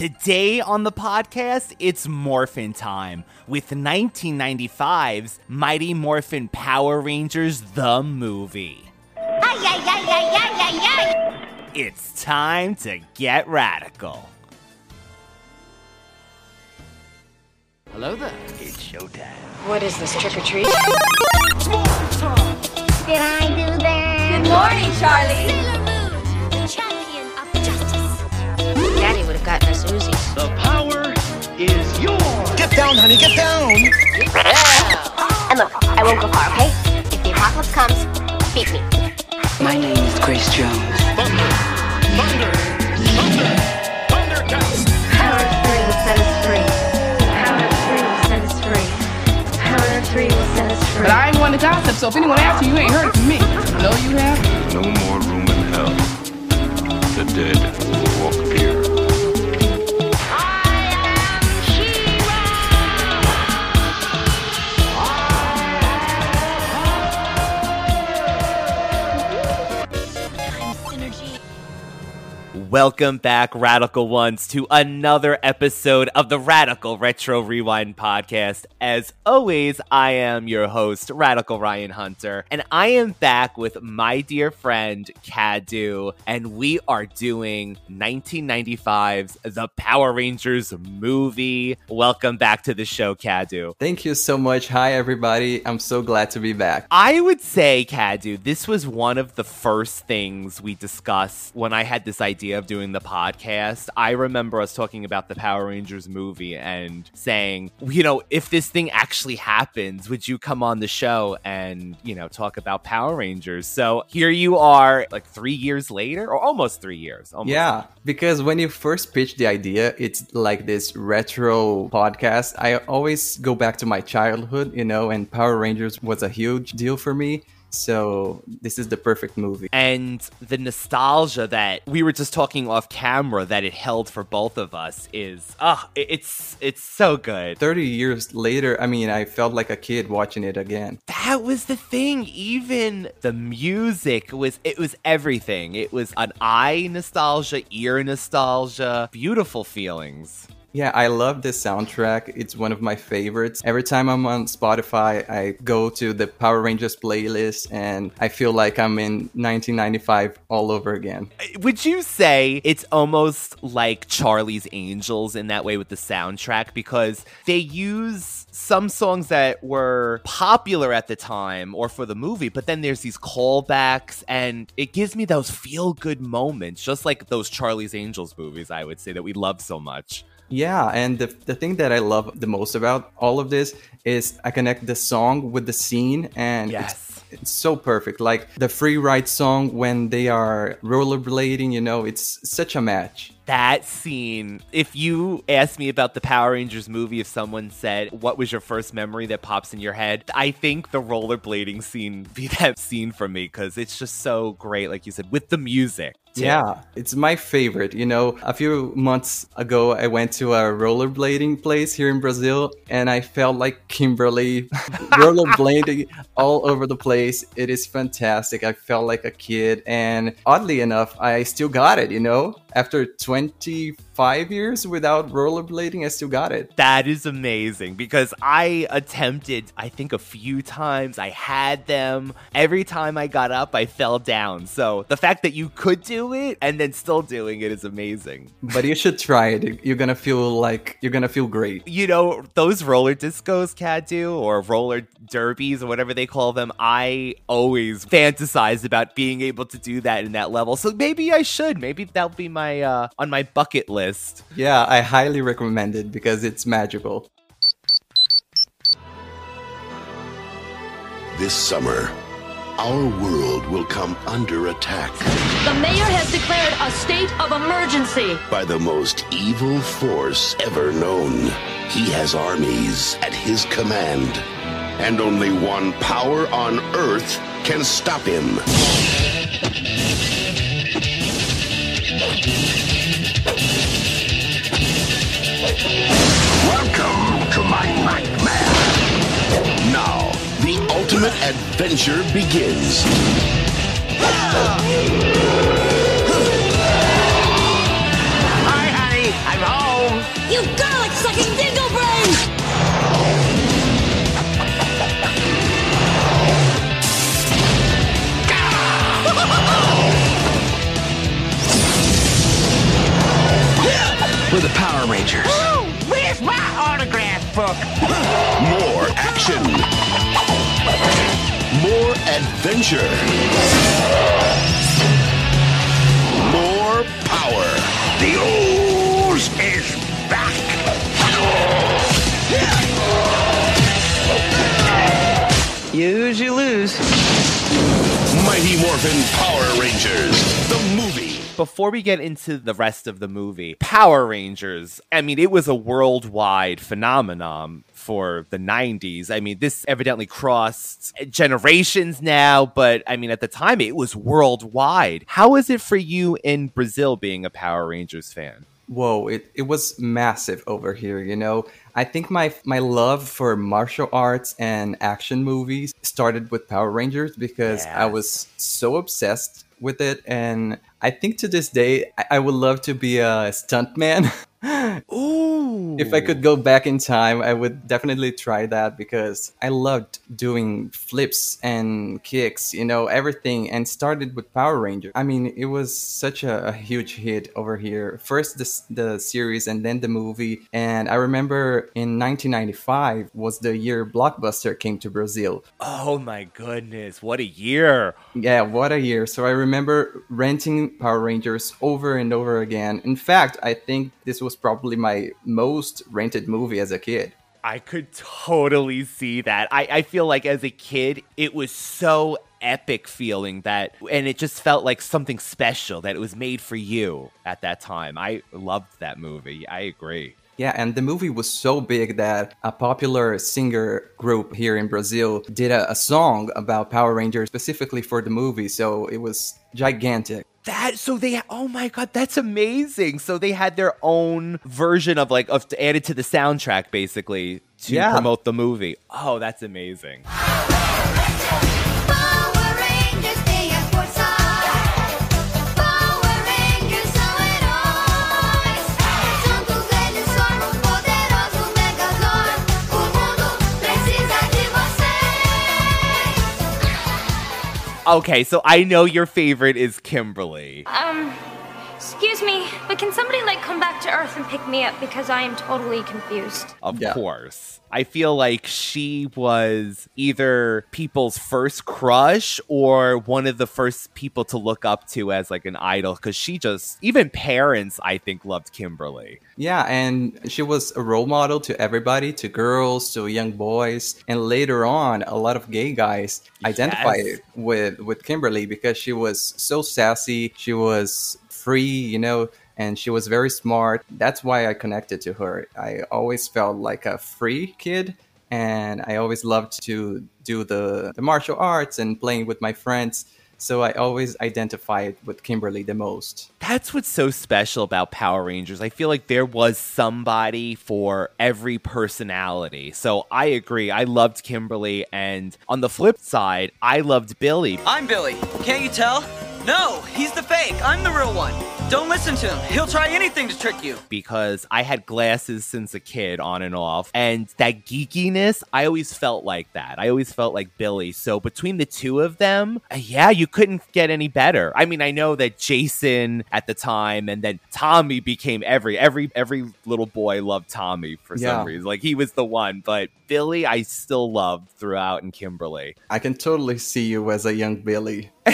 Today on the podcast, it's Morphin time with 1995's Mighty Morphin Power Rangers the movie. Ay, ay, ay, ay, ay, ay, ay. It's time to get radical. Hello there. It's showtime. What is this, trick or treat? Did I do that? Good morning, Charlie. Have gotten us Uzis. The power is yours. Get down, honey, get down! And look, I won't go far, okay? If the apocalypse comes, beat me. My name is Grace Jones. Thunder. Thunder. Thunder. Thundercats. Power three will set us free. Power three will set us free. Power three will set us free. But I ain't one to gossip, so if anyone asks you, you ain't heard it from me. No, you have. No more room in hell. The dead will walk Welcome back, Radical Ones, to another episode of the Radical Retro Rewind podcast. As always, I am your host, Radical Ryan Hunter, and I am back with my dear friend, Cadu, and we are doing 1995's The Power Rangers movie. Welcome back to the show, Cadu. Thank you so much. Hi, everybody. I'm so glad to be back. I would say, Cadu, this was one of the first things we discussed when I had this idea of doing the podcast. I remember us talking about the Power Rangers movie and saying, you know, if this thing actually happens, would you come on the show and, you know, talk about Power Rangers? So here you are, like three years later, or almost three years. Almost. Yeah, because when you first pitched the idea, it's like this retro podcast. I always go back to my childhood, you know, and Power Rangers was a huge deal for me. So this is the perfect movie. And the nostalgia that we were just talking off camera that it held for both of us is, ah, oh, it's it's so good. 30 years later, I mean, I felt like a kid watching it again. That was the thing. Even the music was it was everything. It was an eye nostalgia, ear nostalgia, beautiful feelings. Yeah, I love this soundtrack. It's one of my favorites. Every time I'm on Spotify, I go to the Power Rangers playlist and I feel like I'm in 1995 all over again. Uh, would you say it's almost like Charlie's Angels in that way with the soundtrack? Because they use some songs that were popular at the time or for the movie, but then there's these callbacks and it gives me those feel good moments, just like those Charlie's Angels movies, I would say, that we love so much. Yeah, and the, the thing that I love the most about all of this is I connect the song with the scene, and yes. It's, so perfect. Like the free ride song when they are rollerblading, you know, it's such a match. That scene, if you asked me about the Power Rangers movie, if someone said, What was your first memory that pops in your head? I think the rollerblading scene be that scene for me because it's just so great, like you said, with the music. too. Yeah, it's my favorite. You know, a few months ago, I went to a rollerblading place here in Brazil, and I felt like Kimberly rollerblading all over the place. It is fantastic. I felt like a kid, and oddly enough, I still got it. You know, after 25 years without rollerblading, I still got it. That is amazing because I attempted, I think, a few times. I had them. Every time I got up, I fell down. So the fact that you could do it and then still doing it is amazing. But you should try it. You're gonna feel like you're gonna feel great. You know, those roller discos, Cadu, or roller derbies, or whatever they call them, I always fantasize about being able to do that in that level. So maybe I should. Maybe that'll be my uh, on my bucket list. Yeah, I highly recommend it because it's magical. This summer, our world will come under attack The mayor has declared a state of emergency. by the most evil force ever known. He has armies at his command, and only one power on Earth can stop him. Welcome to my nightmare. Now, the ultimate adventure begins. Hi, honey. I'm home. You garlic We're the Power Rangers. Ooh, where's my autograph book? More action. More adventure. More power. The ooze is back. Use, you lose. Mighty Morphin Power Rangers, the movie. Before we get into the rest of the movie, Power Rangers, I mean, it was a worldwide phenomenon for the 90s. I mean, this evidently crossed generations now, but I mean, at the time, it was worldwide. How is it for you in Brazil being a Power Rangers fan? Whoa, it, it was massive over here, you know. I think my my love for martial arts and action movies started with Power Rangers because I was so obsessed with it and I think to this day I, I would love to be a stuntman. Ooh. If I could go back in time, I would definitely try that because I loved doing flips and kicks, you know, everything, and started with Power Ranger. I mean, it was such a, a huge hit over here. First the, the series and then the movie. And I remember in 1995 was the year Blockbuster came to Brazil. Oh my goodness, what a year! Yeah, what a year. So I remember renting Power Rangers over and over again. In fact, I think this was probably my most rented movie as a kid. I could totally see that. I, I feel like as a kid, it was so epic feeling that, and it just felt like something special that it was made for you at that time. I loved that movie. I agree. Yeah, and the movie was so big that a popular singer group here in Brazil did a, a song about Power Rangers specifically for the movie. So it was gigantic. That so they oh my god that's amazing. So they had their own version of like of added to the soundtrack basically to Yeah. promote the movie. Oh that's amazing okay so I know your favorite is Kimberly. Um, excuse me, but can somebody like come back to Earth and pick me up because I am totally confused. Of course. I feel like she was either people's first crush or one of the first people to look up to as like an idol because she just, even parents, I think, loved Kimberly. Yeah, and she was a role model to everybody, to girls, to young boys, and later on, a lot of gay guys identified Yes. with with Kimberly because she was so sassy. She was free, you know, and she was very smart. That's why I connected to her. I always felt like a free kid, and I always loved to do the, the martial arts and playing with my friends. So I always identified with Kimberly the most. That's what's so special about Power Rangers. I feel like there was somebody for every personality. So I agree. I loved Kimberly. And on the flip side, I loved Billy. I'm Billy. Can't you tell? No, he's the fake. I'm the real one. Don't listen to him. He'll try anything to trick you. Because I had glasses since a kid, on and off. And that geekiness, I always felt like that. I always felt like Billy. So between the two of them, yeah, you couldn't get any better. I mean, I know that Jason at the time and then Tommy became every every every little boy loved Tommy for Yeah. some reason. Like he was the one, but Billy I still loved throughout and Kimberly. I can totally see you as a young Billy.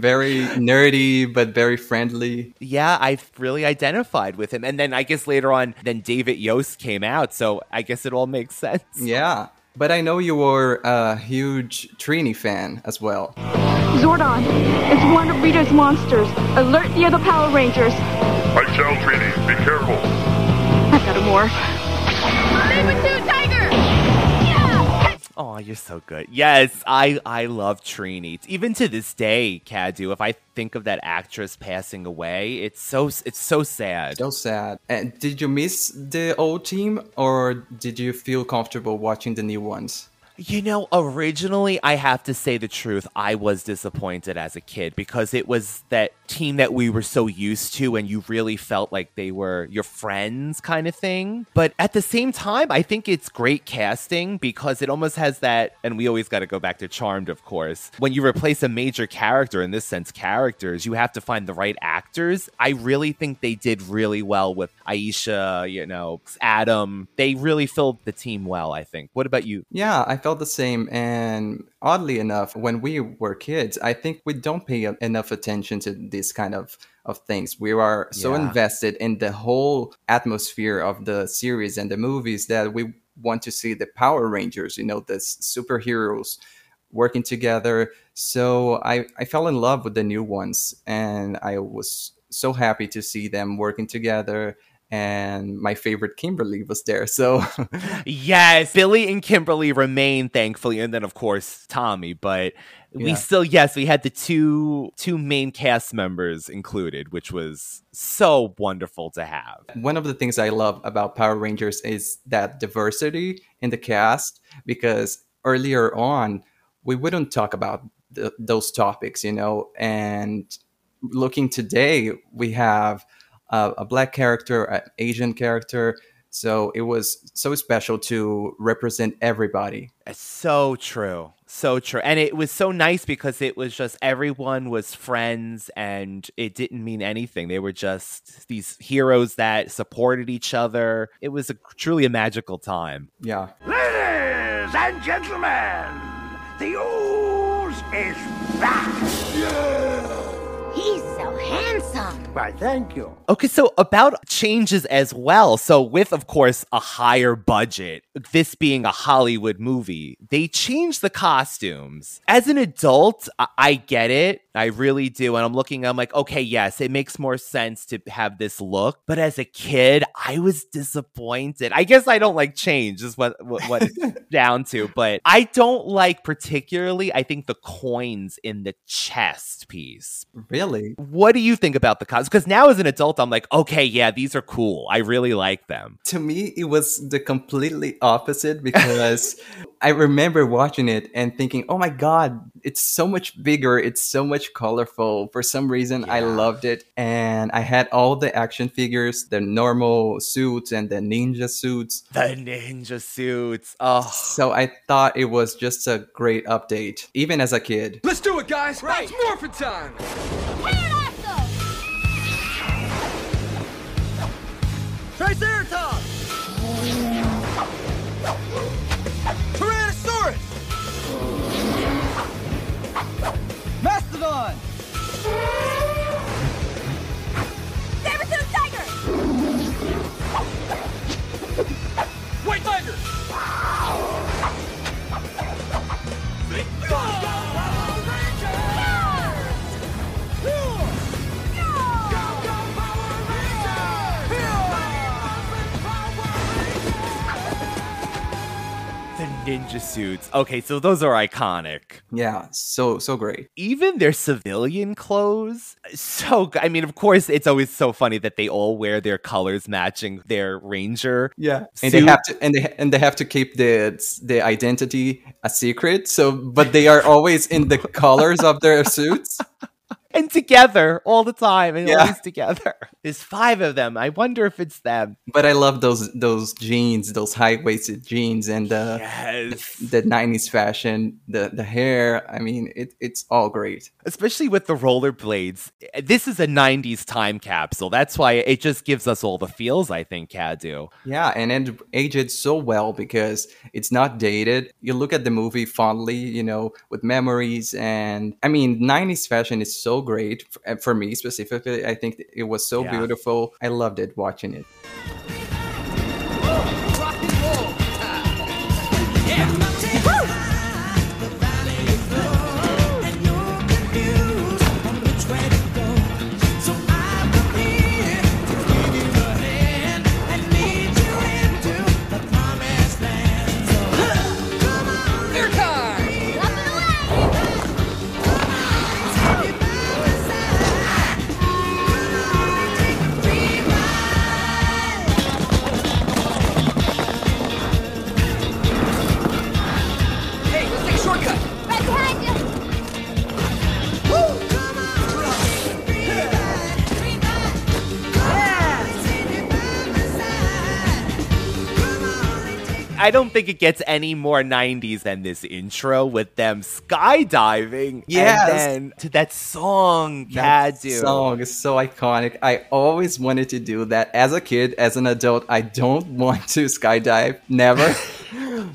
very nerdy, but very friendly. Yeah, I really identified with him. And then I guess later on, then David Yost came out. So I guess it all makes sense. Yeah. But I know you were a huge Trini fan as well. Zordon, it's one of Rita's monsters. Alert the other Power Rangers. I shall, Trini. Be careful. I've got a morph. Oh, you're so good. Yes, I I love Trini. Even to this day, Cadu, if I think of that actress passing away, it's so it's so sad. So sad. And did you miss the old team or did you feel comfortable watching the new ones? You know, originally, I have to say the truth, I was disappointed as a kid because it was that team that we were so used to and you really felt like they were your friends kind of thing. But at the same time, I think it's great casting because it almost has that, and we always got to go back to Charmed, of course. When you replace a major character, in this sense, characters, you have to find the right actors. I really think they did really well with Aisha, you know, Adam. They really filled the team well, I think. What about you? Yeah, I felt the same. And oddly enough, when we were kids, I think we don't pay enough attention to this kind of, of things. We are so Yeah. invested in the whole atmosphere of the series and the movies that we want to see the Power Rangers, you know, the superheroes working together. So I, I fell in love with the new ones and I was so happy to see them working together. And my favorite Kimberly was there. So Yes, Billy and Kimberly remain thankfully, and then of course Tommy. But we Yeah. still, yes, we had the two two main cast members included, which was so wonderful to have. one of the things I love about Power Rangers is that diversity in the cast because earlier on we wouldn't talk about th- those topics, you know, and looking today we have a, a black character, an Asian character, so it was so special to represent everybody. It's so true. So true. And it was so nice because it was just everyone was friends and it didn't mean anything. They were just these heroes that supported each other. It was a, truly a magical time. Yeah. Ladies and gentlemen, the ooze is back. He's so Why, thank you. Okay, so about changes as well. So, with, of course, a higher budget, this being a Hollywood movie, they changed the costumes. As an adult, I, I get it. I really do. And I'm looking, I'm like, okay, yes, it makes more sense to have this look. But as a kid, I was disappointed. I guess I don't like change, is what, what, what it's down to. But I don't like, particularly, I think the coins in the chest piece. Really? What do you think about the costumes? Because now as an adult, I'm like, okay, yeah, these are cool. I really like them. to me it was the completely opposite because i remember watching it and thinking oh my god it's so much bigger it's so much colorful for some reason i loved it and i had all the action figures the normal suits and the ninja suits The ninja suits. Oh, so i thought it was just a great update even as a kid Let's do it, guys! It's morphin' time! Triceratops! Tyrannosaurus! Mastodon! Saber-tooth tiger! White tiger! Ninja suits. Okay, so those are iconic. Yeah, so so great. Even their civilian clothes, so I mean, of course, it's always so funny that they all wear their colors matching their ranger. Yeah, and they have to and they and they have to keep the the identity a secret. So, but they are always in the colors of their suits. and together all the time and Yeah. always together. There's five of them. I wonder if it's them. But I love those those jeans, those high waisted jeans, and uh, Yes. the '90s fashion, the the hair. I mean, it, it's all great. Especially with the rollerblades. This is a 90s time capsule. That's why it just gives us all the feels, I think, Cadu. Yeah, and it aged so well because it's not dated. You look at the movie fondly, you know, with memories, and I mean, '90s fashion is so great for, eh, for me specifically. I think it was so Yeah. beautiful. I loved it watching it. I don't think it gets any more 90s than this intro with them skydiving. Yes. And then to that song, That Cadu. song is so iconic. I always wanted to do that as a kid. As an adult, I don't want to skydive, never.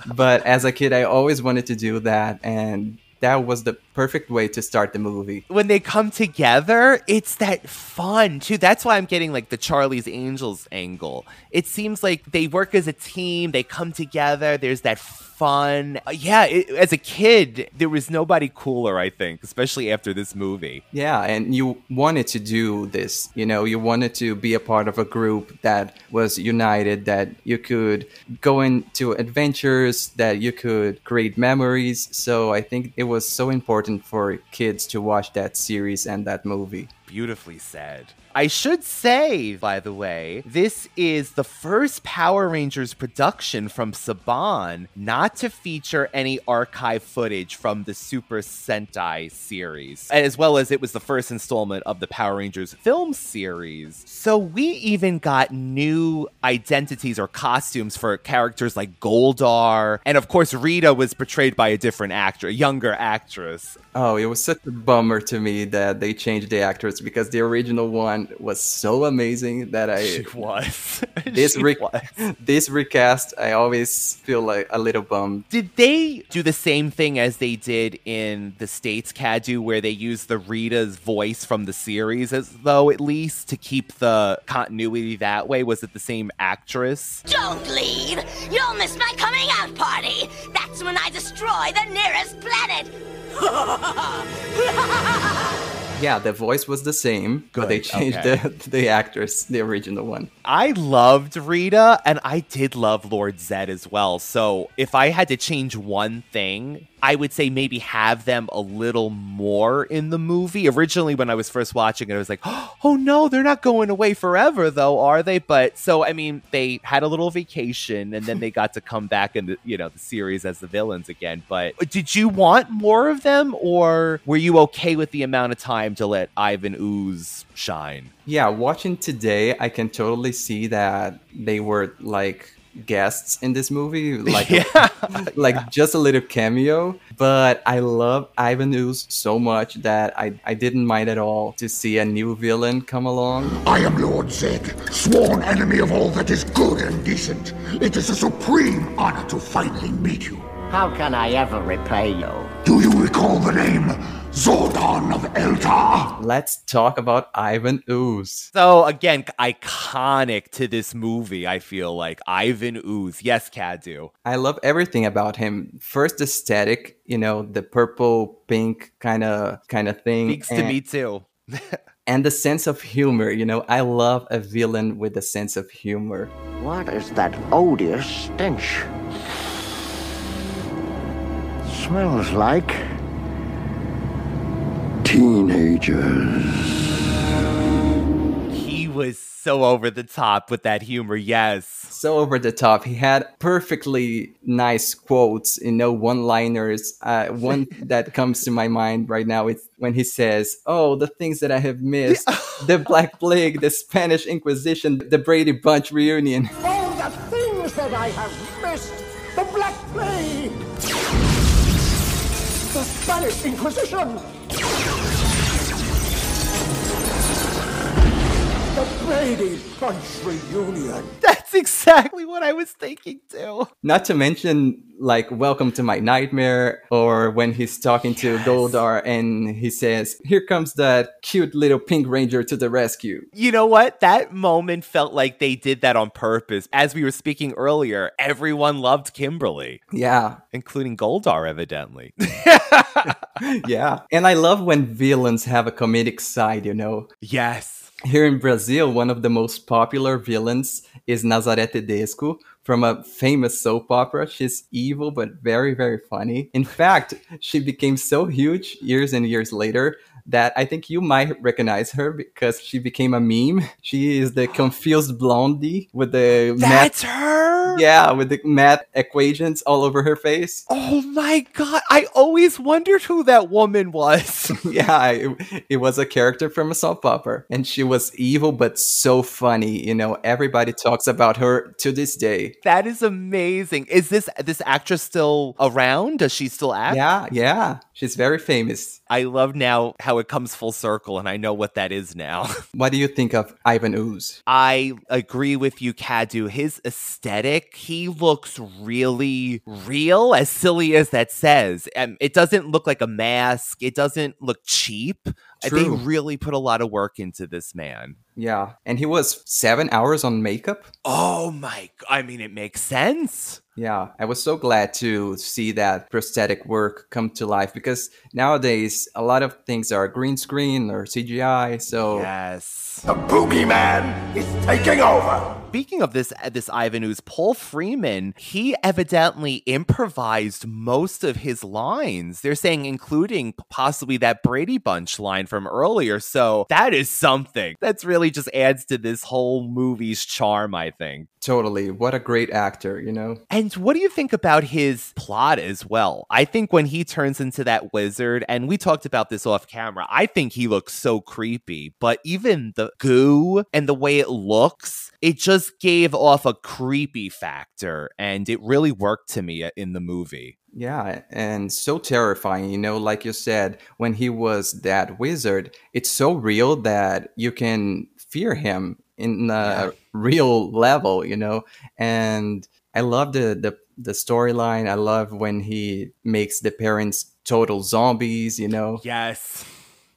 but as a kid, I always wanted to do that, and that was the perfect way to start the movie. when they come together, it's that fun too. That's why I'm getting like the Charlie's Angels angle. It seems like they work as a team, they come together, there's that fun. Uh, yeah, it, as a kid, there was nobody cooler, I think, especially after this movie. Yeah, and you wanted to do this. You know, you wanted to be a part of a group that was united, that you could go into adventures, that you could create memories. So I think it was so important for kids to watch that series and that movie. Beautifully said. I should say, by the way, this is the first Power Rangers production from Saban not to feature any archive footage from the Super Sentai series, as well as it was the first installment of the Power Rangers film series. So we even got new identities or costumes for characters like Goldar, and of course Rita was portrayed by a different actor, a younger actress. Oh, it was such a bummer to me that they changed the actrors because the original one was so amazing that I She was. this She re- was. this recast I always feel like a little bummed. Did they do the same thing as they did in the States Cadu, where they used the Rita's voice from the series, as though at least to keep the continuity that way? Was it the same actress? Don't leave! You'll miss my coming out party! That's when I destroy the nearest planet! Yeah, the voice was the same, but they changed okay. the the actress, the original one. I loved Rita, and I did love Lord Zed as well. So if I had to change one thing, I would say maybe have them a little more in the movie. Originally, when I was first watching it, I was like, oh no, they're not going away forever, though, are they? But so, I mean, they had a little vacation and then they got to come back in the, you know, the series as the villains again. But did you want more of them, or were you okay with the amount of time to let Ivan ooze shine? Yeah, watching today, I can totally see that they were like guests in this movie, like like just a little cameo. But I love Ivan Ooze so much that I I didn't mind at all to see a new villain come along. I am Lord Zed, sworn enemy of all that is good and decent. It is a supreme honor to finally meet you. How can I ever repay you? Do you recall the name Zordon of Eltar? Let's talk about Ivan Ooze. So again, iconic to this movie. I feel like Ivan Ooze. Yes, Cadu. I love everything about him. First, aesthetic, you know, the purple pink kind of kind of thing. Speaks to me too. and the sense of humor. You know, I love a villain with a sense of humor. What is that odious stench? smells like teenagers. He was so over the top with that humor, yes. So over the top. He had perfectly nice quotes, you know, one liners. Uh, one that comes to my mind right now is when he says, Oh, the things that I have missed the Black Plague, the Spanish Inquisition, the Brady Bunch reunion. All the things that I have missed! The Black Plague! The Spanish Inquisition! The Brady Bunch reunion! That's exactly what I was thinking too. Not to mention, like, Welcome to My Nightmare, or when he's talking to Goldar and he says, Here comes that cute little pink ranger to the rescue. You know what? That moment felt like they did that on purpose. As we were speaking earlier, everyone loved Kimberly. Yeah. Including Goldar, evidently. yeah. And I love when villains have a comedic side, you know? Yes. Here in Brazil, one of the most popular villains is Nazaré Tedesco from a famous soap opera. She's evil, but very, very funny. In fact, she became so huge years and years later that I think you might recognize her because she became a meme. She is the confused blondie with the That's math, her? yeah, with the math equations all over her face. Oh my god, I always wondered who that woman was. yeah, it, it was a character from a soap opera, and she was evil but so funny. You know, everybody talks about her to this day. that is amazing. Is this this actress still around? Does she still act? Yeah, yeah, she's very famous. I love now how it comes full circle and I know what that is now. What do you think of Ivan Ooze? I agree with you, Cadu. His aesthetic, he looks really real, as silly as that says. Um, it doesn't look like a mask, it doesn't look cheap. Uh, They True. really put a lot of work into this man. Yeah, and he was seven hours on makeup. Oh my, I mean, it makes sense. Yeah, I was so glad to see that prosthetic work come to life because nowadays a lot of things are green screen or CGI. So Yes. The boogeyman is taking over! Speaking of this, this Ivan Ooze, Paul Freeman, he evidently improvised most of his lines. They're saying, including possibly that Brady Bunch line from earlier. So that is something. That's really just adds to this whole movie's charm, I think. Totally, what a great actor, you know? And what do you think about his plot as well? I think when he turns into that wizard, and we talked about this off camera, I think he looks so creepy. But even the goo and the way it looks, it just gave off a creepy factor, and it really worked to me uh, in the movie. Yeah, and so terrifying, you know, like you said, when he was that wizard, it's so real that you can fear him in a real level, you know. And I love the the, the storyline. I love when he makes the parents total zombies, you know. Yes.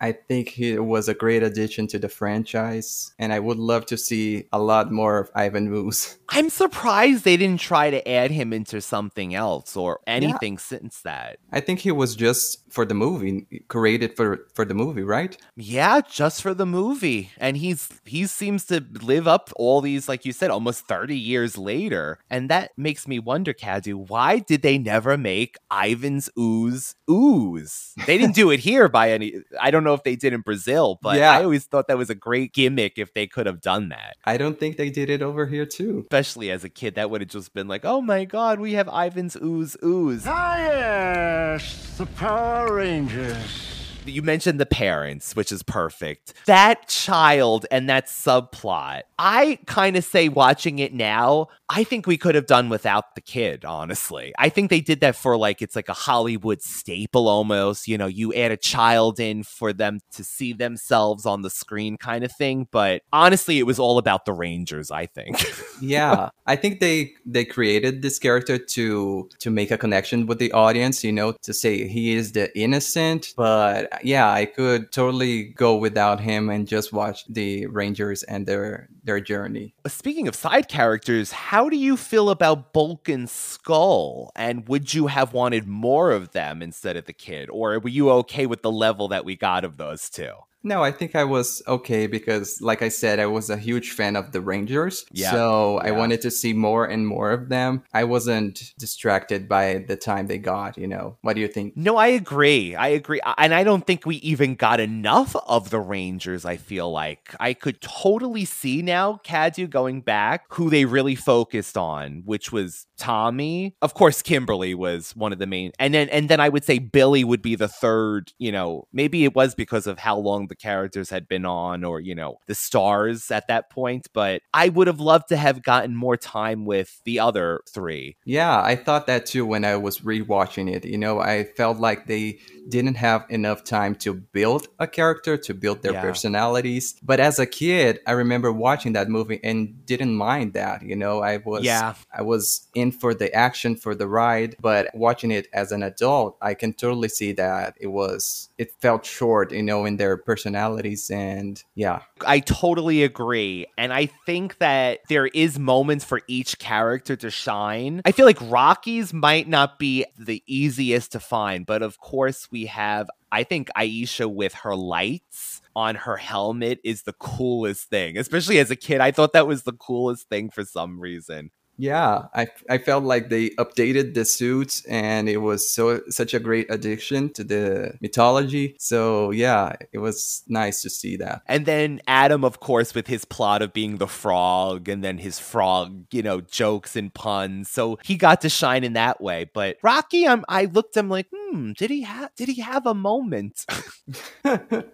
I think he was a great addition to the franchise, and I would love to see a lot more of Ivan Moose. I'm surprised they didn't try to add him into something else or anything since that. I think he was just for the movie, created for for the movie, right? Yeah, just for the movie. And he's he seems to live up all these, like you said, almost 30 years later. And that makes me wonder, Cadu, why did they never make Ivan's ooze ooze? They didn't do it here by any I don't know if they did in Brazil, but Yeah. I always thought that was a great gimmick if they could have done that. I don't think they did it over here too. Especially as a kid, that would have just been like, oh my god, we have Ivan's ooze ooze. Ah, yes, the Power Rangers. You mentioned the parents, which is perfect. That child and that subplot, I kind of say watching it now, I think we could have done without the kid, honestly. I think they did that for like, it's like a Hollywood staple almost. You know, you add a child in for them to see themselves on the screen kind of thing. But honestly, it was all about the Rangers, I think. yeah, I think they they created this character to to make a connection with the audience, you know, to say he is the innocent, but yeah, I could totally go without him and just watch the Rangers and their their journey. Speaking of side characters, how do you feel about Bulk and Skull? And would you have wanted more of them instead of the kid? Or were you okay with the level that we got of those two? No, I think I was okay because, like I said, I was a huge fan of the Rangers. Yeah. So I wanted to see more and more of them. I wasn't distracted by the time they got, you know. What do you think? No, I agree. I agree. And I don't think we even got enough of the Rangers, I feel like. I could totally see now, Cadu going back, who they really focused on, which was Tommy. Of course, Kimberly was one of the main and then and then I would say Billy would be the third, you know, maybe it was because of how long the characters had been on or, you know, the stars at that point. But I would have loved to have gotten more time with the other three. Yeah, I thought that too when I was rewatching it. You know, I felt like they didn't have enough time to build a character, to build their Yeah. personalities. But as a kid, I remember watching that movie and didn't mind that. You know, I was Yeah. I was in for the action, for the ride. But watching it as an adult, I can totally see that it was it felt short, you know, in their personalities and yeah. I totally agree. And I think that there is moments for each character to shine. I feel like Rocky's might not be the easiest to find, but of course we have I think Aisha with her lights on her helmet is the coolest thing. Especially as a kid, I thought that was the coolest thing for some reason. Yeah, I, I felt like they updated the suits and it was so such a great addition to the mythology. So yeah, it was nice to see that. And then Adam, of course, with his plot of being the frog and then his frog, you know, jokes and puns. So he got to shine in that way. But Rocky, I'm, I looked, I'm like, hmm, did he have, did he have a moment?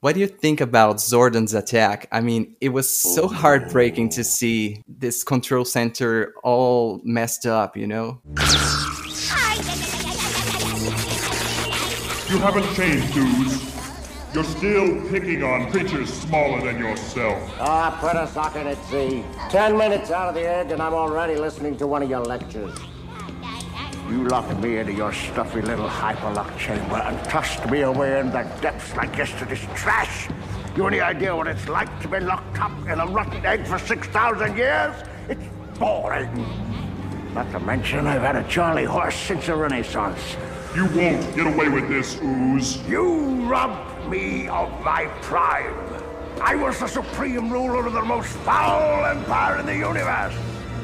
What do you think about Zordon's attack? I mean, it was so heartbreaking to see this control center all messed up, you know? You haven't changed, dudes. You're still picking on creatures smaller than yourself. Ah, put a socket at sea. Ten minutes out of the egg, and I'm already listening to one of your lectures. You locked me into your stuffy little hyperlock chamber and tossed me away in the depths like yesterday's trash. You any idea what it's like to be locked up in a rotten egg for 6,000 years? It's boring. Not to mention, I've had a Charlie horse since the Renaissance. You won't get away with this, Ooze. You robbed me of my prime. I was the supreme ruler of the most foul empire in the universe.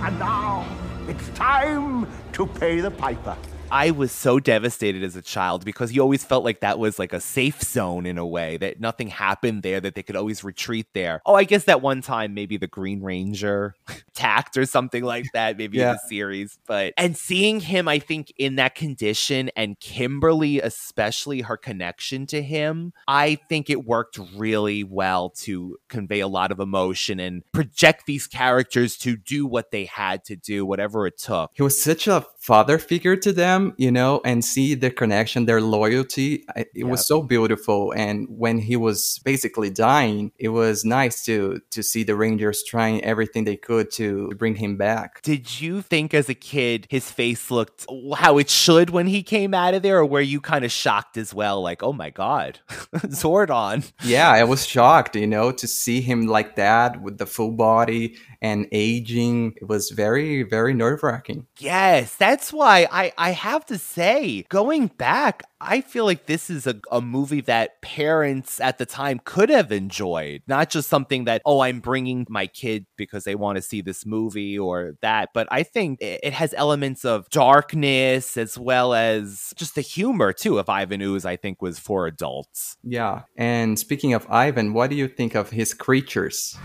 And now it's time to pay the piper. I was so devastated as a child because you always felt like that was like a safe zone in a way that nothing happened there, that they could always retreat there. Oh, I guess that one time maybe the Green Ranger tacked or something like that, maybe in the series. But and seeing him, I think, in that condition and Kimberly, especially her connection to him, I think it worked really well to convey a lot of emotion and project these characters to do what they had to do, whatever it took. He was such a father figure to them, you know, and see the connection, their loyalty. It Yep. was so beautiful. And when he was basically dying, it was nice to to see the Rangers trying everything they could to bring him back. Did you think as a kid his face looked how it should when he came out of there, or were you kind of shocked as well? Like, oh my god, Zordon. Yeah, I was shocked, you know, to see him like that with the full body and aging. It was very, very nerve wracking. Yes, that's why I, I have to say, going back, I feel like this is a, a movie that parents at the time could have enjoyed. Not just something that, oh, I'm bringing my kid because they want to see this movie or that, but I think it, it has elements of darkness as well as just the humor, too, of Ivan Ooze, I think was for adults. Yeah. And speaking of Ivan, what do you think of his creatures?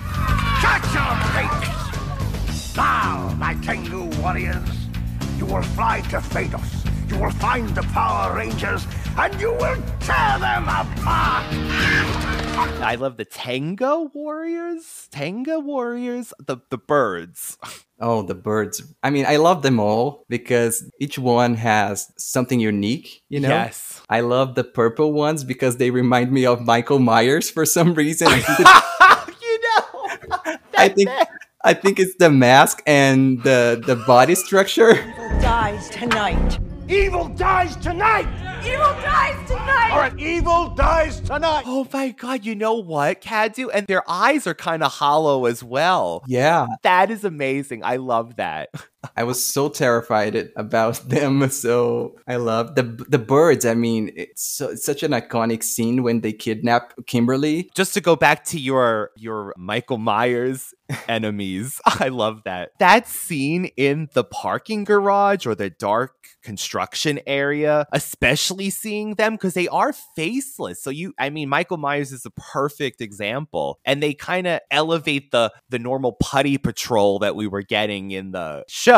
Shut your face! Now, my Tengu warriors, you will fly to Phaedos. You will find the Power Rangers, and you will tear them apart! I love the Tango Warriors. Tango Warriors, the the birds. Oh, the birds. I mean, I love them all because each one has something unique, you know? Yes. I love the purple ones because they remind me of Michael Myers for some reason. I think it's, you know, I think, I think it's the mask and the, the body structure. dies tonight. Evil dies tonight! Evil dies tonight! All right, evil dies tonight! Oh my god, you know what, Cadu? And their eyes are kind of hollow as well. Yeah. That is amazing. I love that. I was so terrified about them. So I love the the birds. I mean, it's, so, it's such an iconic scene when they kidnap Kimberly. Just to go back to your your Michael Myers enemies, I love that. That scene in the parking garage or the dark construction area, especially seeing them because they are faceless. So you, I mean, Michael Myers is a perfect example, and they kind of elevate the the normal putty patrol that we were getting in the show.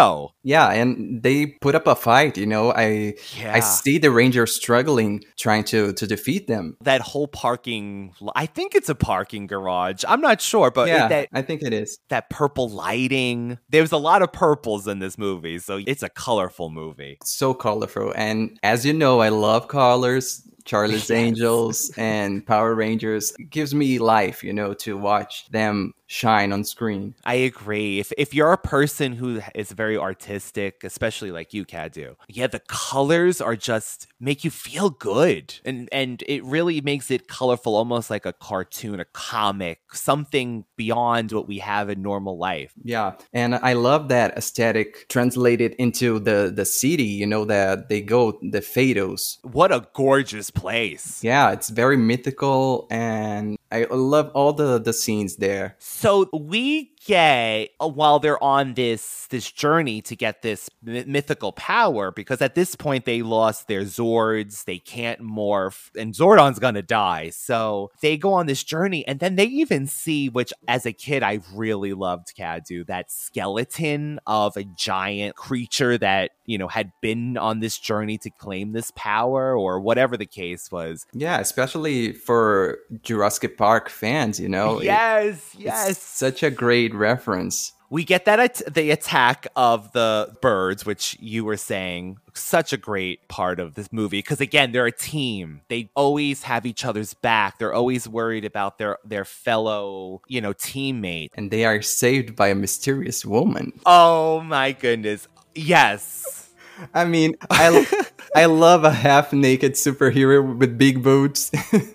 Yeah, and they put up a fight. You know, I Yeah. I see the Rangers struggling trying to to defeat them. That whole parking, I think it's a parking garage. I'm not sure, but yeah, that I think it is. that purple lighting. There's a lot of purples in this movie, so it's a colorful movie. So colorful, and as you know, I love colors. Charlie's Angels and Power Rangers It gives me life, you know, to watch them shine on screen. I agree. If if you're a person who is very artistic, especially like you, Cadu, yeah, the colors are just make you feel good, and and it really makes it colorful, almost like a cartoon, a comic, something beyond what we have in normal life. Yeah, and I love that aesthetic translated into the the city. You know that they go the Phaedos. What a gorgeous place! Yeah, it's very mythical, and I love all the the scenes there. So we get uh, while they're on this this journey to get this my- mythical power because at this point they lost their Zords, they can't morph, and Zordon's gonna die. So they go on this journey, and then they even see, which as a kid I really loved Cadu, that skeleton of a giant creature that you know had been on this journey to claim this power or whatever the case was. Yeah, especially for Jurassic Park fans, you know. It- yes, it's yes. such a great reference. we get that at- the attack of the birds which you were saying such a great part of this movie because again they're a team they always have each other's back they're always worried about their their fellow you know teammate And they are saved by a mysterious woman. oh my goodness yes I mean, I I love a half naked superhero with big boots.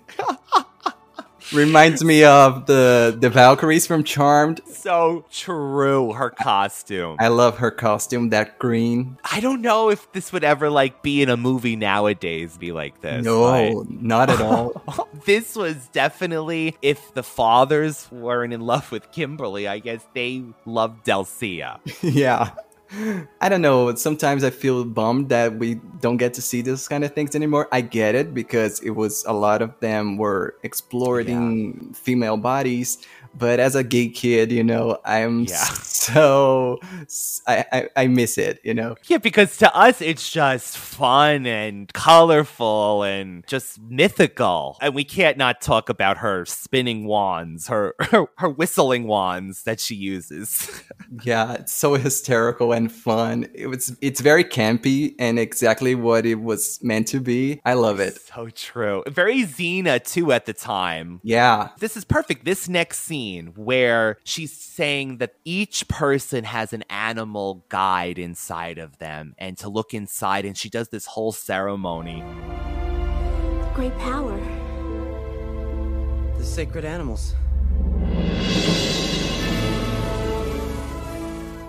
Reminds me of the the Valkyries from Charmed. so true her costume I love her costume, that green. I don't know if this would ever like be in a movie nowadays be like this No, not at all. this was definitely if the fathers weren't in love with Kimberly, I guess they loved Dulcea. yeah. I don't know. Sometimes I feel bummed that we don't get to see those kind of things anymore. I get it because it was a lot of them were exploring female bodies. But as a gay kid, you know, I'm Yeah. so I, I I miss it. You know. Yeah, because to us it's just fun and colorful and just mythical. And we can't not talk about her spinning wands, her her, her whistling wands that she uses. Yeah, it's so hysterical and fun. It was it's very campy and exactly what it was meant to be. I love it. so true. Very Xena too at the time. Yeah. This is perfect. This next scene where she's saying that each person has an animal guide inside of them and to look inside, and she does this whole ceremony. Great power. The sacred animals.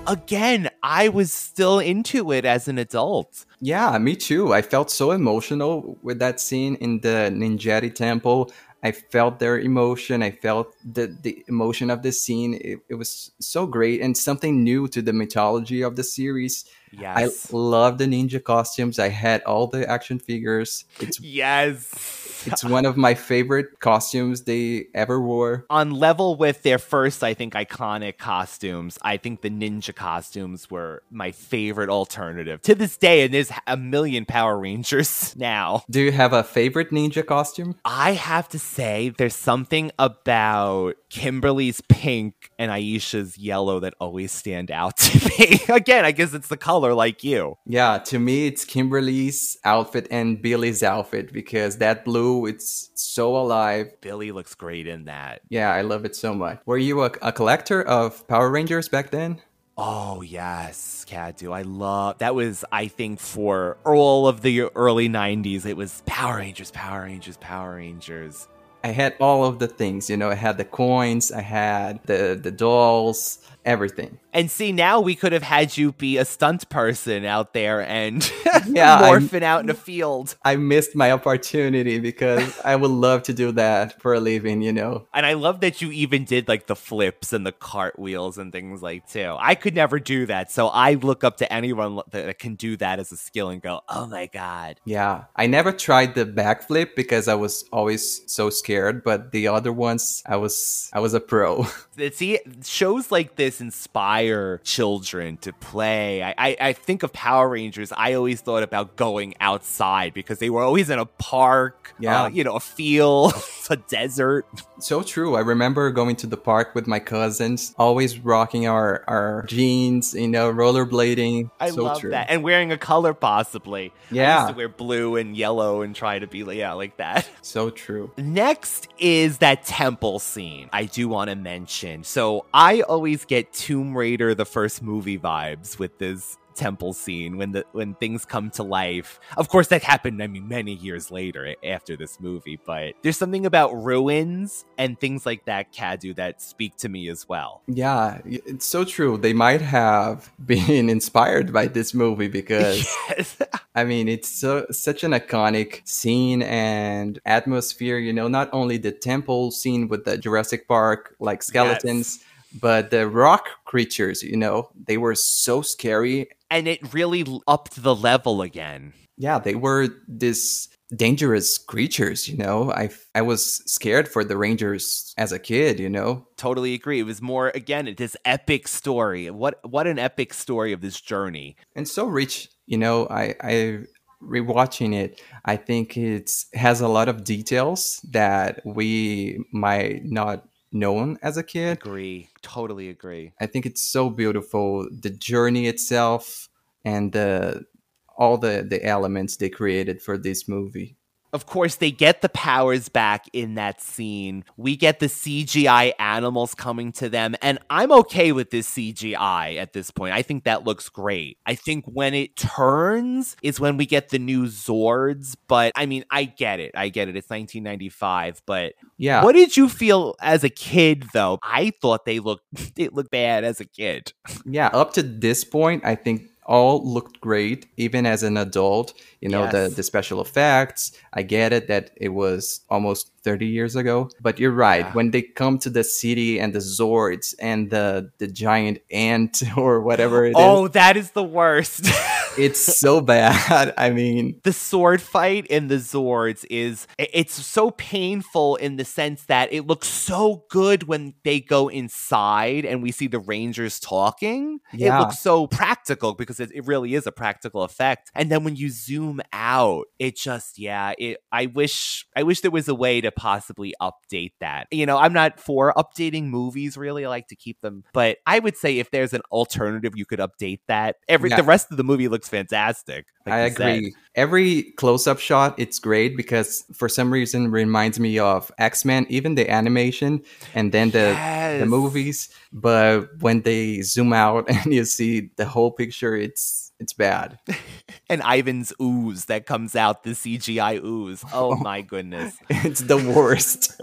Again, I was still into it as an adult. Yeah, me too. I felt so emotional with that scene in the Ninjetti temple. I felt their emotion. I felt the, the emotion of the scene. It, it was so great and something new to the mythology of the series. Yes. I love the ninja costumes. I had all the action figures. It's Yes. it's one of my favorite costumes they ever wore. On level with their first, I think, iconic costumes, I think the ninja costumes were my favorite alternative to this day. And there's a million Power Rangers now. Do you have a favorite ninja costume? I have to say, there's something about Kimberly's pink and Aisha's yellow that always stand out to me. Again, I guess it's the color like you. Yeah, to me it's Kimberly's outfit and Billy's outfit because that blue it's so alive. Billy looks great in that. Yeah, I love it so much. Were you a, a collector of Power Rangers back then? Oh yes, Cadu. I love that was I think for all of the early 90s it was Power Rangers, Power Rangers, Power Rangers. I had all of the things, you know, I had the coins, I had the the dolls, everything. And see, now we could have had you be a stunt person out there and Yeah, morphing out in a field. I missed my opportunity because I would love to do that for a living, you know. And I love that you even did like the flips and the cartwheels and things like too. I could never do that, so I look up to anyone that can do that as a skill and go, "Oh my god!" Yeah, I never tried the backflip because I was always so scared, but the other ones I was I was a pro. See, shows like this inspire children to play. I, I, I think of Power Rangers. I always thought about going outside because they were always in a park, Yeah. uh, you know, a field, a desert. So true. I remember going to the park with my cousins, always rocking our, our jeans, you know, rollerblading. I so love true. that, and wearing a color possibly. Yeah. used to wear blue and yellow and try to be yeah, like that. So true. Next is that temple scene. I do want to mention. So I always get Tomb Raider the first movie vibes with this temple scene when the when things come to life. Of course that happened I mean many years later after this movie, but there's something about ruins and things like that Cadu that speak to me as well. Yeah, it's so true. They might have been inspired by this movie because I mean, it's so such an iconic scene and atmosphere, you know, not only the temple scene with the Jurassic Park like skeletons, but the rock creatures, you know, they were so scary. And it really upped the level again. Yeah, they were this dangerous creatures, you know. I I was scared for the rangers as a kid, you know. Totally agree. It was more again this epic story. What what an epic story of this journey. and so rich you know i i rewatching it i think it's has a lot of details that we might not known as a kid Agree. Totally agree. i think it's so beautiful the journey itself and the all the the elements they created for this movie Of course, they get the powers back in that scene. We get the CGI animals coming to them, and I'm okay with this CGI at this point. I think that looks great. I think when it turns is when we get the new Zords, but I mean, I get it. I get it. It's 1995, but Yeah. What did you feel as a kid though? I thought they looked they looked bad as a kid. yeah up to this point i think all looked great even as an adult you know the Yes. the special effects i get it that it was almost 30 years ago but you're right when they come to the city and the zords and the the giant ant or whatever it is, oh, that is the worst. it's so bad i mean the sword fight in the Zords is it's so painful in the sense that it looks so good when they go inside and we see the Rangers talking. It looks so practical because it, it really is a practical effect. And then when you zoom out, it just yeah, it I wish I wish there was a way to possibly update that. You know, I'm not for updating movies really. I like to keep them, but I would say if there's an alternative you could update that. Every Yeah. the rest of the movie looks fantastic. like I you said. agree. Every close-up shot, it's great because for some reason reminds me of X-Men, even the animation, and then the the movies. But when they zoom out and you see the whole picture, it's it's bad. and Ivan's ooze that comes out, the CGI ooze. Oh my goodness. it's the worst.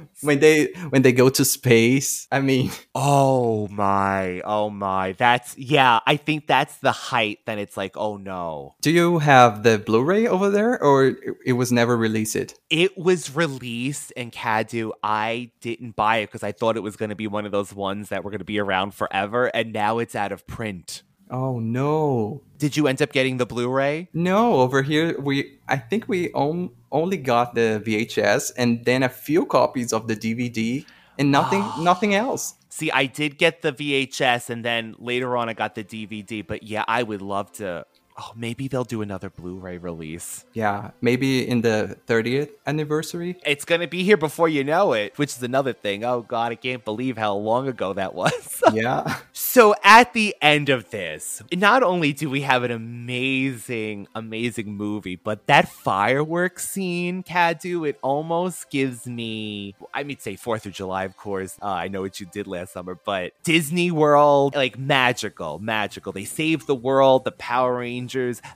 when they when they go to space, I mean, Oh my. Oh my. That's yeah, I think that's the height. Then it's like, oh no. do you have the Blu-ray over there, or it- was never released? It was released in Cadu. I didn't buy it because I thought it was going to be one of those ones that were going to be around forever, and now it's out of print. Oh no. Did you end up getting the Blu-ray? No, over here we I think we on, only got the VHS and then a few copies of the DVD and nothing nothing else. See, I did get the VHS, and then later on I got the DVD. But yeah, I would love to. Oh, maybe they'll do another Blu-ray release. Yeah, maybe in the 30th anniversary. It's gonna be here before you know it, which is another thing. Oh god, I can't believe how long ago that was. yeah. So at the end of this, not only do we have an amazing, amazing movie, but that fireworks scene, Cadu, it almost gives me, I mean, say Fourth of July, of course. Uh, I know what you did last summer, but Disney World, like magical, magical. They saved the world, the Power Rangers.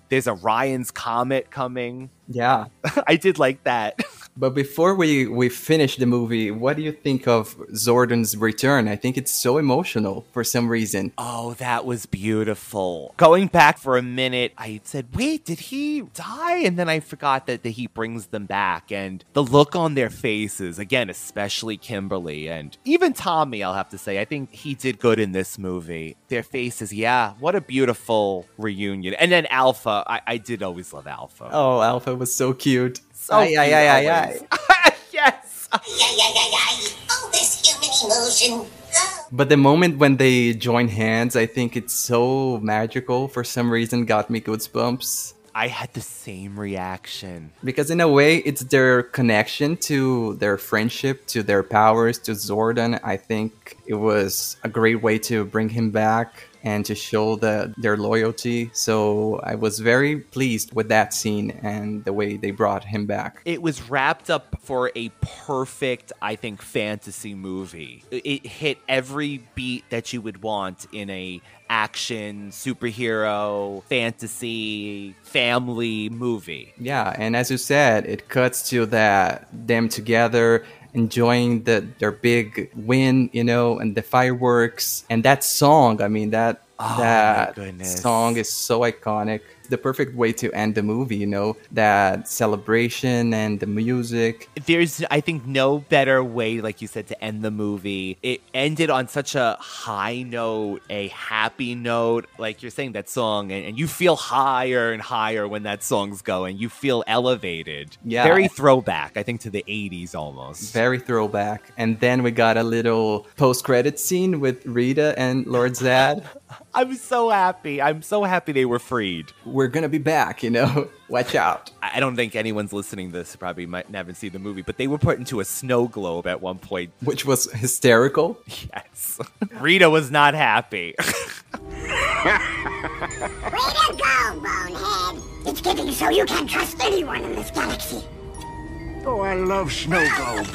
There's Orion's Comet coming. Yeah. I did like that. But before we, we finish the movie, what do you think of Zordon's return? I think it's so emotional for some reason. Oh, that was beautiful. Going back for a minute, I said, wait, did he die? And then I forgot that, that he brings them back. And the look on their faces, again, especially Kimberly and even Tommy, I'll have to say, I think he did good in this movie. Their faces, yeah, what a beautiful reunion. And then Alpha, I, I did always love Alpha. Oh, Alpha was so cute. So aye, aye, aye, aye, aye. yes. All this human emotion. But the moment when they join hands, I think it's so magical for some reason, got me goosebumps. I had the same reaction. Because in a way, it's their connection to their friendship, to their powers, to Zordon. I think it was a great way to bring him back and to show the, their loyalty. So I was very pleased with that scene and the way they brought him back. It was wrapped up for a perfect, I think, fantasy movie. It hit every beat that you would want in a action, superhero, fantasy, family movie. Yeah, and as you said, it cuts to that them together enjoying the their big win, you know, and the fireworks and that song. I mean that oh, that song is so iconic. The perfect way to end the movie, you know, that celebration and the music. There's, I think, no better way, like you said, to end the movie. It ended on such a high note, a happy note. Like you're saying, that song, and, and you feel higher and higher when that song's going. You feel elevated. Yeah. Very throwback, I think, to the 80s almost. Very throwback. And then we got a little post credit scene with Rita and Lord Zedd. I'm so happy. I'm so happy they were freed. We're gonna be back, you know. Watch out. I don't think anyone's listening to this probably might haven't seen the movie, but they were put into a snow globe at one point. Which was hysterical. Yes. Rita was not happy. Way to go, Bonehead! It's getting so you can't trust anyone in this galaxy. Oh, I love snow globes.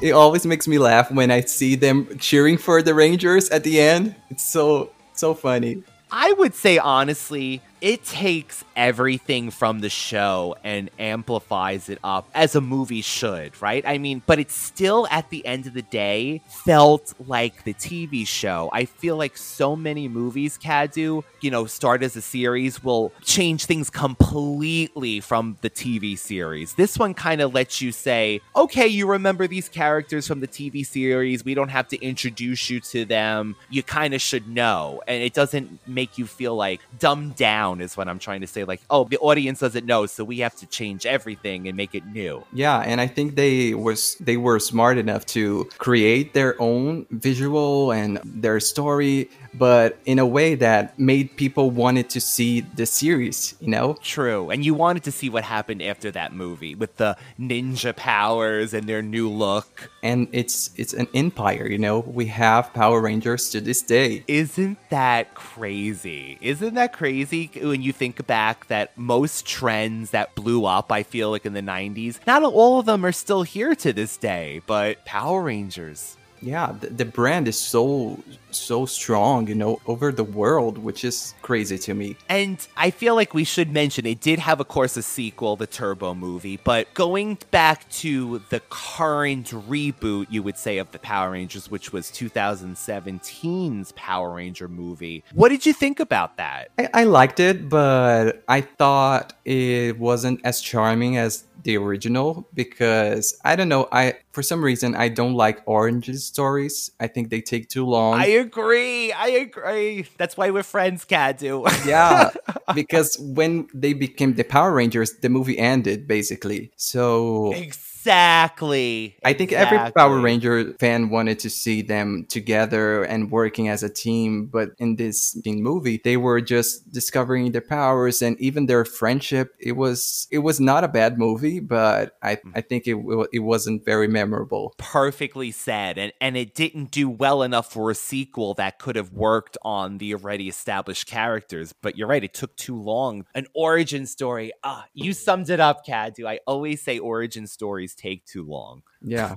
It always makes me laugh when I see them cheering for the Rangers at the end. It's so so funny. I would say honestly, it takes everything from the show and amplifies it up as a movie should, right? I mean, but it still at the end of the day felt like the TV show. I feel like so many movies, Cadu, you know, start as a series will change things completely from the TV series. This one kind of lets you say, okay, you remember these characters from the TV series. We don't have to introduce you to them. You kind of should know. And it doesn't make you feel like dumbed down down is what I'm trying to say. Like, oh, the audience doesn't know, so we have to change everything and make it new. Yeah, and I think they was they were smart enough to create their own visual and their story but in a way that made people wanted to see the series, you know? True. And you wanted to see what happened after that movie with the ninja powers and their new look. And it's it's an empire, you know? We have Power Rangers to this day. Isn't that crazy? Isn't that crazy when you think back that most trends that blew up, I feel like in the 90s, not all of them are still here to this day, but Power Rangers yeah the, the, brand is so so strong you know over the world which is crazy to me and i feel like we should mention it did have of course a sequel the turbo movie but going back to the current reboot you would say of the power rangers which was 2017's power ranger movie what did you think about that I, I liked it but i thought it wasn't as charming as the original because I don't know. I for some reason I don't like origin stories. I think they take too long. I agree. I agree. That's why we're friends, Cadu. yeah, because when they became the Power Rangers, the movie ended basically. So exactly Exactly. I think every Power Ranger fan wanted to see them together and working as a team, but in this movie, they were just discovering their powers and even their friendship. It was it was not a bad movie, but I I think it it wasn't very memorable. perfectly said and and it didn't do well enough for a sequel that could have worked on the already established characters but you're right it took too long an origin story ah you summed it up Cadu I always say origin stories take too long Yeah.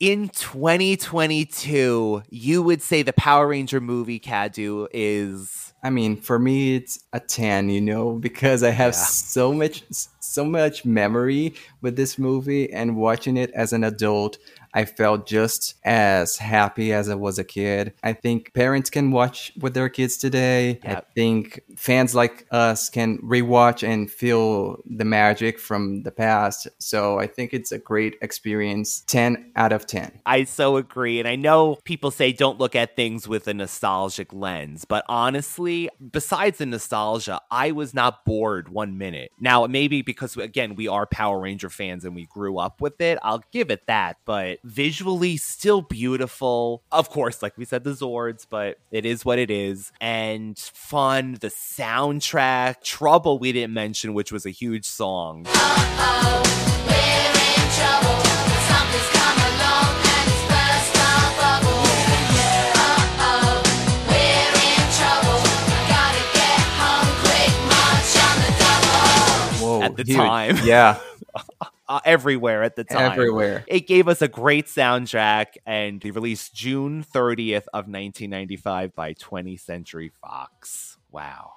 in 2022 you would say the Power Ranger movie Cadu is I mean, for me, it's a 10, you know, because I have Yeah. so much, so much memory with this movie and watching it as an adult. I felt just as happy as I was a kid. I think parents can watch with their kids today. I think fans like us can rewatch and feel the magic from the past. So I think it's a great experience. 10 out of 10. I so agree. And I know people say don't look at things with a nostalgic lens, but honestly, besides the nostalgia, I was not bored one minute. Now, maybe because, again, we are Power Ranger fans and we grew up with it, I'll give it that, but visually, still beautiful. Of course, like we said, the Zords, but it is what it is. And fun, the soundtrack, Trouble, we didn't mention, which was a huge song. Whoa. At the huge. time. Yeah. Uh, everywhere at the time. Everywhere. It gave us a great soundtrack and they released June 30th of 1995 by 20th Century Fox. Wow.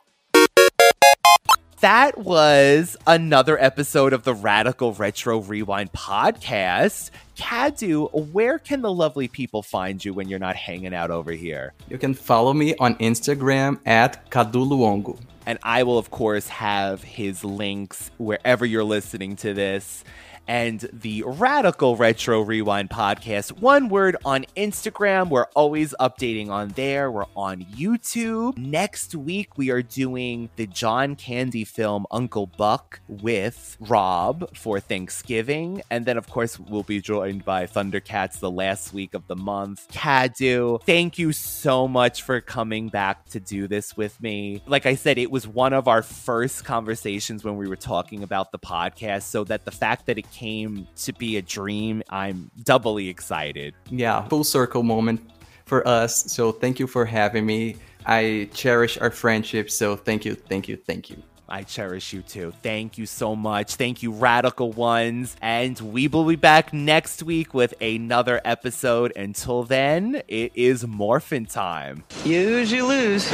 That was another episode of the Radical Retro Rewind podcast. Cadu, where can the lovely people find you when you're not hanging out over here? You can follow me on Instagram at Kaduluongo. And I will, of course, have his links wherever you're listening to this. And the Radical Retro Rewind podcast, one word on Instagram. We're always updating on there. We're on YouTube. Next week, we are doing the John Candy film Uncle Buck with Rob for Thanksgiving. And then, of course, we'll be joined by Thundercats the last week of the month. Cadu, thank you so much for coming back to do this with me. Like I said, it was one of our first conversations when we were talking about the podcast. So that the fact that it came to be a dream, I'm doubly excited. Yeah, full circle moment for us. So thank you for having me. I cherish our friendship. So thank you, thank you, thank you. I cherish you too. Thank you so much. Thank you, Radical Ones. And we will be back next week with another episode. Until then, it is Morphin time. Use, you lose.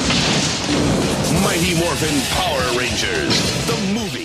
Mighty Morphin Power Rangers, the movie.